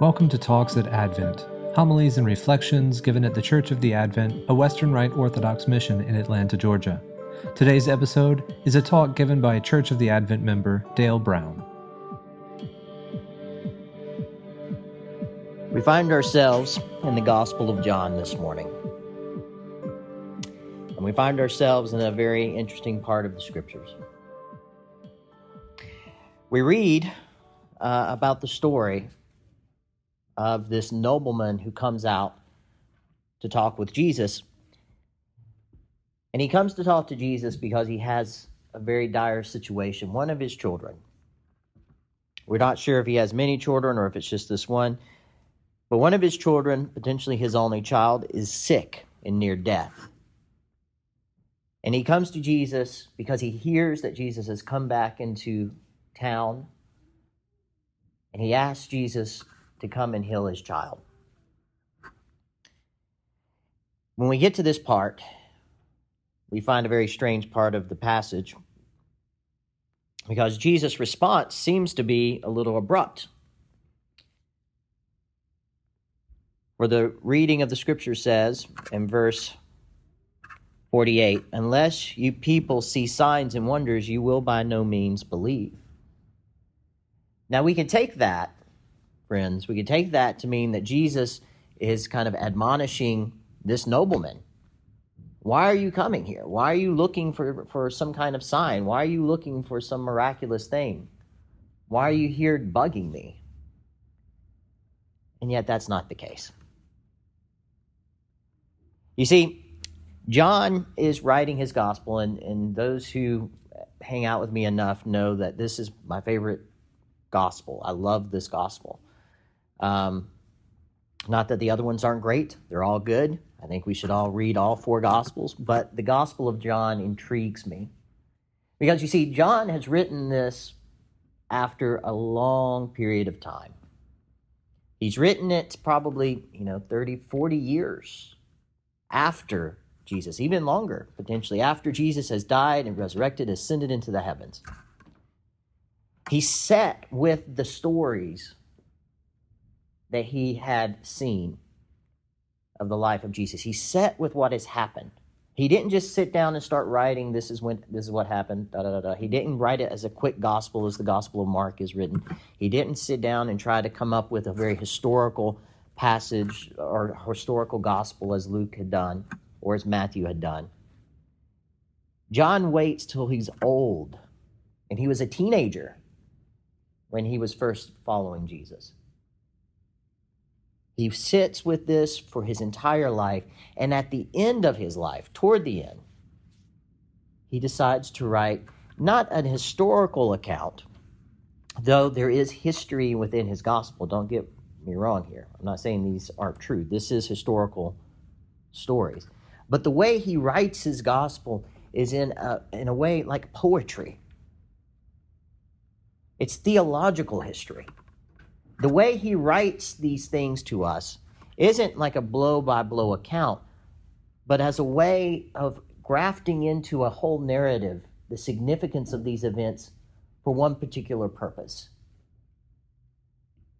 Welcome to Talks at Advent, homilies and reflections given at the Church of the Advent, a Western Rite Orthodox mission in Atlanta, Georgia. Today's episode is a talk given by Church of the Advent member Dale Brown. We find ourselves in the Gospel of John this morning. And we find ourselves in a very interesting part of the Scriptures. We read uh, about the story of this nobleman who comes out to talk with Jesus. And he comes to talk to Jesus because he has a very dire situation. One of his children, we're not sure if he has many children or if it's just this one, but one of his children, potentially his only child, is sick and near death. And he comes to Jesus because he hears that Jesus has come back into town. And he asks Jesus to come and heal his child. When we get to this part, we find a very strange part of the passage because Jesus' response seems to be a little abrupt. Where the reading of the scripture says in verse 48 Unless you people see signs and wonders, you will by no means believe. Now we can take that friends, we could take that to mean that Jesus is kind of admonishing this nobleman. Why are you coming here? Why are you looking for, for some kind of sign? Why are you looking for some miraculous thing? Why are you here bugging me? And yet, that's not the case. You see, John is writing his gospel, and, and those who hang out with me enough know that this is my favorite gospel. I love this gospel. Um, not that the other ones aren't great, they're all good. I think we should all read all four Gospels, but the Gospel of John intrigues me. Because you see, John has written this after a long period of time. He's written it probably, you know, 30, 40 years after Jesus, even longer, potentially, after Jesus has died and resurrected, ascended into the heavens. He's set with the stories that he had seen of the life of Jesus. He set with what has happened. He didn't just sit down and start writing, this is when this is what happened, da, da, da. He didn't write it as a quick gospel as the Gospel of Mark is written. He didn't sit down and try to come up with a very historical passage or historical gospel as Luke had done or as Matthew had done. John waits till he's old, and he was a teenager when he was first following Jesus. He sits with this for his entire life. And at the end of his life, toward the end, he decides to write not an historical account, though there is history within his gospel. Don't get me wrong here. I'm not saying these aren't true. This is historical stories. But the way he writes his gospel is in a, in a way like poetry. It's theological history the way he writes these things to us isn't like a blow by blow account, but as a way of grafting into a whole narrative the significance of these events for one particular purpose.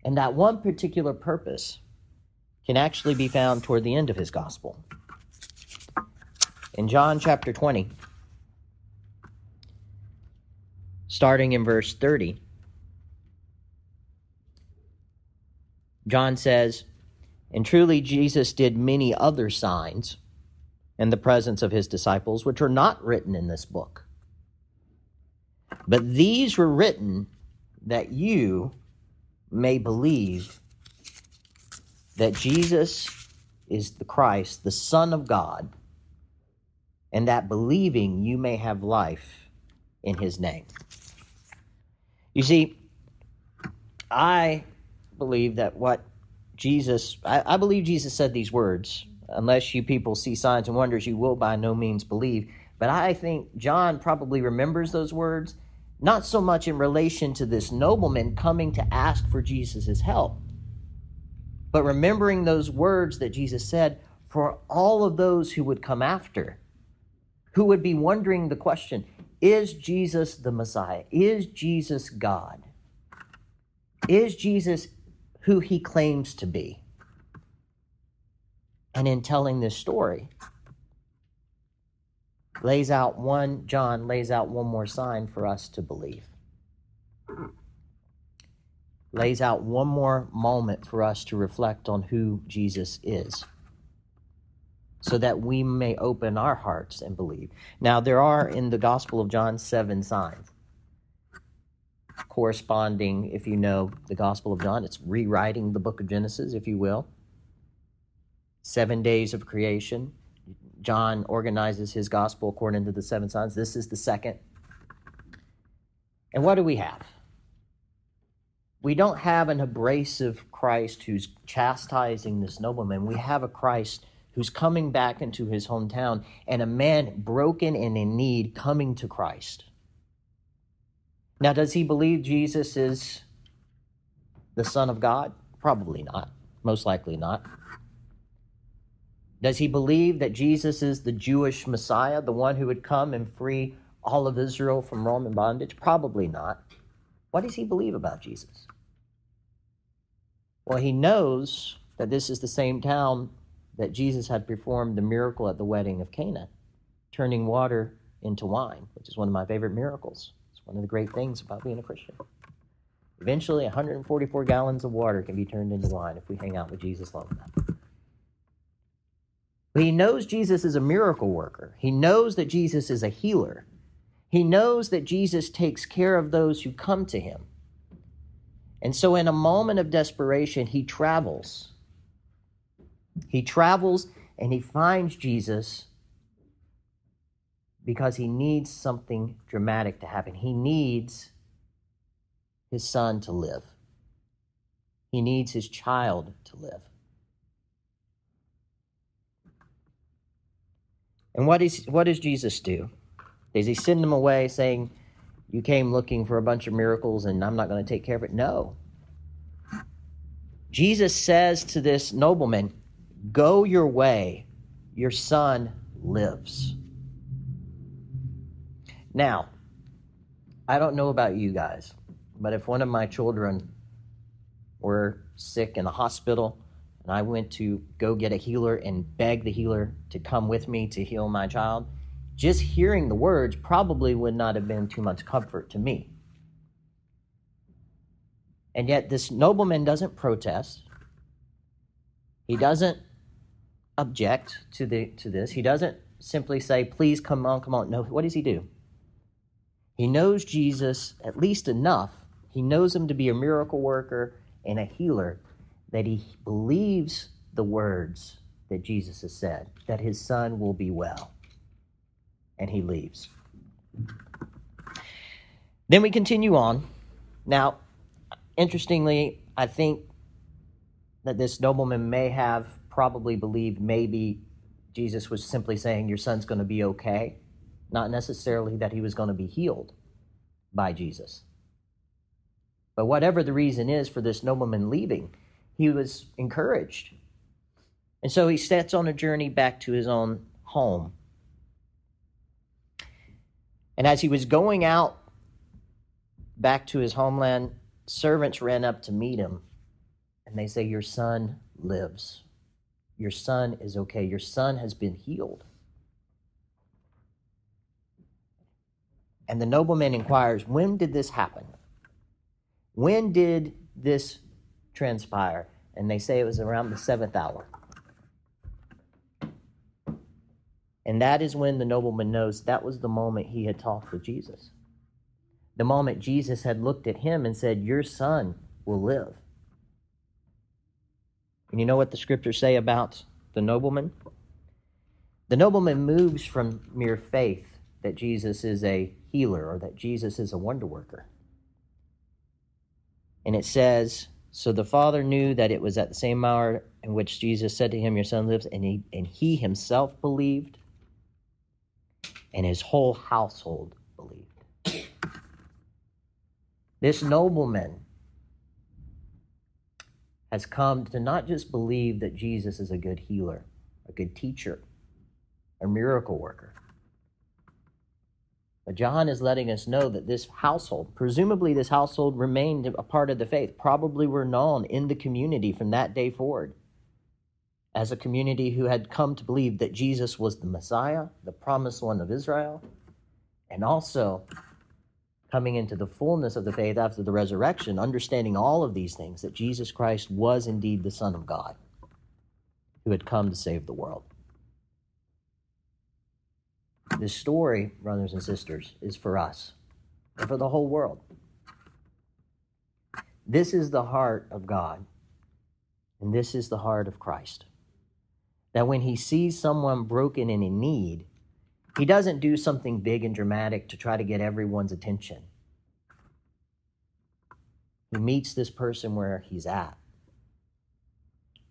And that one particular purpose can actually be found toward the end of his gospel. In John chapter 20, starting in verse 30, John says, And truly Jesus did many other signs in the presence of his disciples, which are not written in this book. But these were written that you may believe that Jesus is the Christ, the Son of God, and that believing you may have life in his name. You see, I believe that what Jesus, I, I believe Jesus said these words unless you people see signs and wonders, you will by no means believe. But I think John probably remembers those words, not so much in relation to this nobleman coming to ask for Jesus' help, but remembering those words that Jesus said for all of those who would come after, who would be wondering the question Is Jesus the Messiah? Is Jesus God? Is Jesus who he claims to be. And in telling this story, lays out one, John lays out one more sign for us to believe. Lays out one more moment for us to reflect on who Jesus is so that we may open our hearts and believe. Now, there are in the Gospel of John seven signs corresponding, if you know the Gospel of John, it's rewriting the book of Genesis, if you will. Seven days of creation, John organizes his gospel according to the seven signs. This is the second. And what do we have? We don't have an abrasive Christ who's chastising this nobleman. We have a Christ who's coming back into his hometown and a man broken and in need coming to Christ. Now, does he believe Jesus is the Son of God? Probably not. Most likely not. Does he believe that Jesus is the Jewish Messiah, the one who would come and free all of Israel from Roman bondage? Probably not. What does he believe about Jesus? Well, he knows that this is the same town that Jesus had performed the miracle at the wedding of Cana, turning water into wine, which is one of my favorite miracles. One of the great things about being a Christian. Eventually, 144 gallons of water can be turned into wine if we hang out with Jesus long enough. But he knows Jesus is a miracle worker. He knows that Jesus is a healer. He knows that Jesus takes care of those who come to him. And so, in a moment of desperation, he travels. He travels and he finds Jesus because he needs something dramatic to happen. He needs his son to live, he needs his child to live. And what, is, what does Jesus do? Does he send them away saying, You came looking for a bunch of miracles and I'm not going to take care of it? No. Jesus says to this nobleman, Go your way, your son lives. Now, I don't know about you guys, but if one of my children were sick in the hospital and I went to go get a healer and beg the healer to come with me to heal my child, just hearing the words probably would not have been too much comfort to me. And yet, this nobleman doesn't protest. He doesn't object to, the, to this. He doesn't simply say, please come on, come on. No, what does he do? He knows Jesus at least enough. He knows him to be a miracle worker and a healer that he believes the words that Jesus has said, that his son will be well. And he leaves. Then we continue on. Now, interestingly, I think that this nobleman may have probably believed maybe Jesus was simply saying, Your son's going to be okay, not necessarily that he was going to be healed by Jesus. But whatever the reason is for this nobleman leaving, he was encouraged. And so he sets on a journey back to his own home. And as he was going out back to his homeland, servants ran up to meet him and they say, Your son lives. Your son is okay. Your son has been healed. And the nobleman inquires, When did this happen? When did this transpire. And they say it was around the seventh hour. And that is when the nobleman knows that was the moment he had talked with Jesus. The moment Jesus had looked at him and said, Your son will live. And you know what the scriptures say about the nobleman? The nobleman moves from mere faith that Jesus is a healer or that Jesus is a wonder worker. And it says, so the father knew that it was at the same hour in which Jesus said to him, Your son lives, and he, and he himself believed, and his whole household believed. This nobleman has come to not just believe that Jesus is a good healer, a good teacher, a miracle worker, John is letting us know that this household, presumably this household remained a part of the faith, probably were known in the community from that day forward as a community who had come to believe that Jesus was the Messiah, the promised one of Israel, and also coming into the fullness of the faith after the resurrection, understanding all of these things, that Jesus Christ was indeed the Son of God who had come to save the world. This story, brothers and sisters, is for us and for the whole world. This is the heart of God, and this is the heart of Christ. That when he sees someone broken and in need, he doesn't do something big and dramatic to try to get everyone's attention. He meets this person where he's at,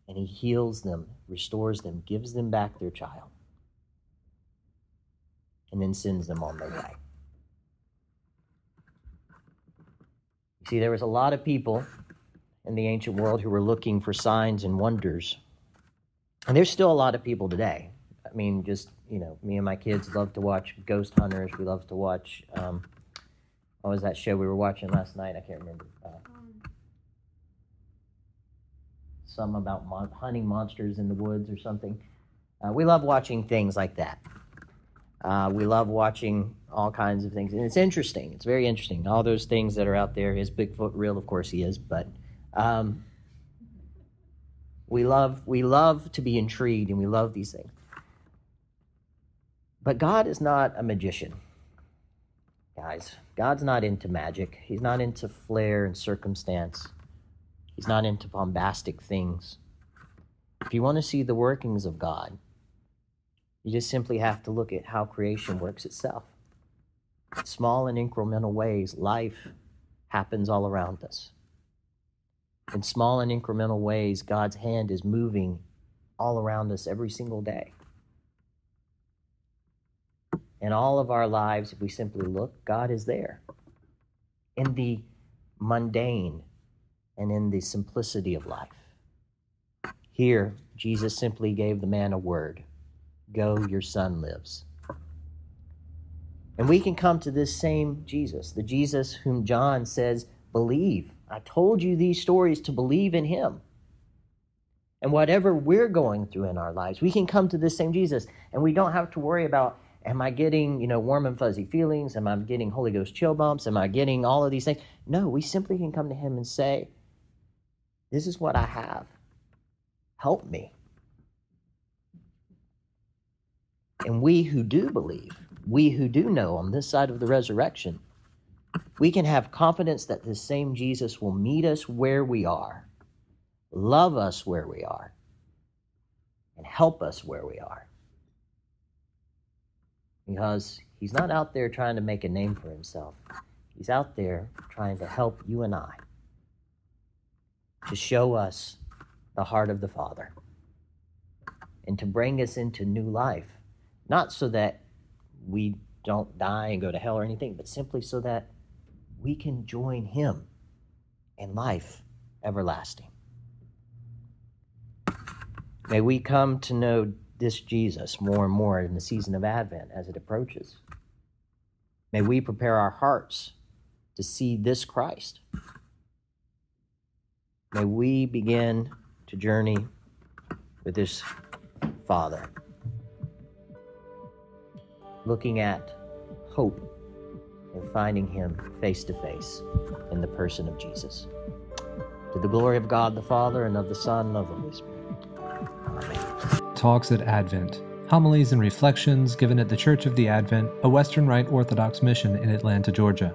and he heals them, restores them, gives them back their child and then sends them on their way. You see, there was a lot of people in the ancient world who were looking for signs and wonders. And there's still a lot of people today. I mean, just, you know, me and my kids love to watch Ghost Hunters. We love to watch, um, what was that show we were watching last night? I can't remember. Uh, some about mon- hunting monsters in the woods or something. Uh, we love watching things like that. Uh, we love watching all kinds of things, and it's interesting. It's very interesting. All those things that are out there. Is Bigfoot real? Of course he is, but um, we love we love to be intrigued, and we love these things. But God is not a magician, guys. God's not into magic. He's not into flair and circumstance. He's not into bombastic things. If you want to see the workings of God, you just simply have to look at how creation works itself. Small and incremental ways, life happens all around us. In small and incremental ways, God's hand is moving all around us every single day. In all of our lives, if we simply look, God is there. In the mundane and in the simplicity of life. Here, Jesus simply gave the man a word Go, your son lives. And we can come to this same Jesus, the Jesus whom John says, believe. I told you these stories to believe in him. And whatever we're going through in our lives, we can come to this same Jesus. And we don't have to worry about, am I getting, you know, warm and fuzzy feelings? Am I getting Holy Ghost chill bumps? Am I getting all of these things? No, we simply can come to him and say, this is what I have. Help me. And we who do believe, we who do know on this side of the resurrection, we can have confidence that the same Jesus will meet us where we are, love us where we are, and help us where we are. Because he's not out there trying to make a name for himself, he's out there trying to help you and I to show us the heart of the Father and to bring us into new life not so that we don't die and go to hell or anything, but simply so that we can join Him in life everlasting. May we come to know this Jesus more and more in the season of Advent as it approaches. May we prepare our hearts to see this Christ. May we begin to journey with this Father looking at hope and finding Him face to face in the person of Jesus. To the glory of God the Father, and of the Son, and of the Holy Spirit. Amen. Talks at Advent. Homilies and reflections given at the Church of the Advent, a Western Rite Orthodox mission in Atlanta, Georgia.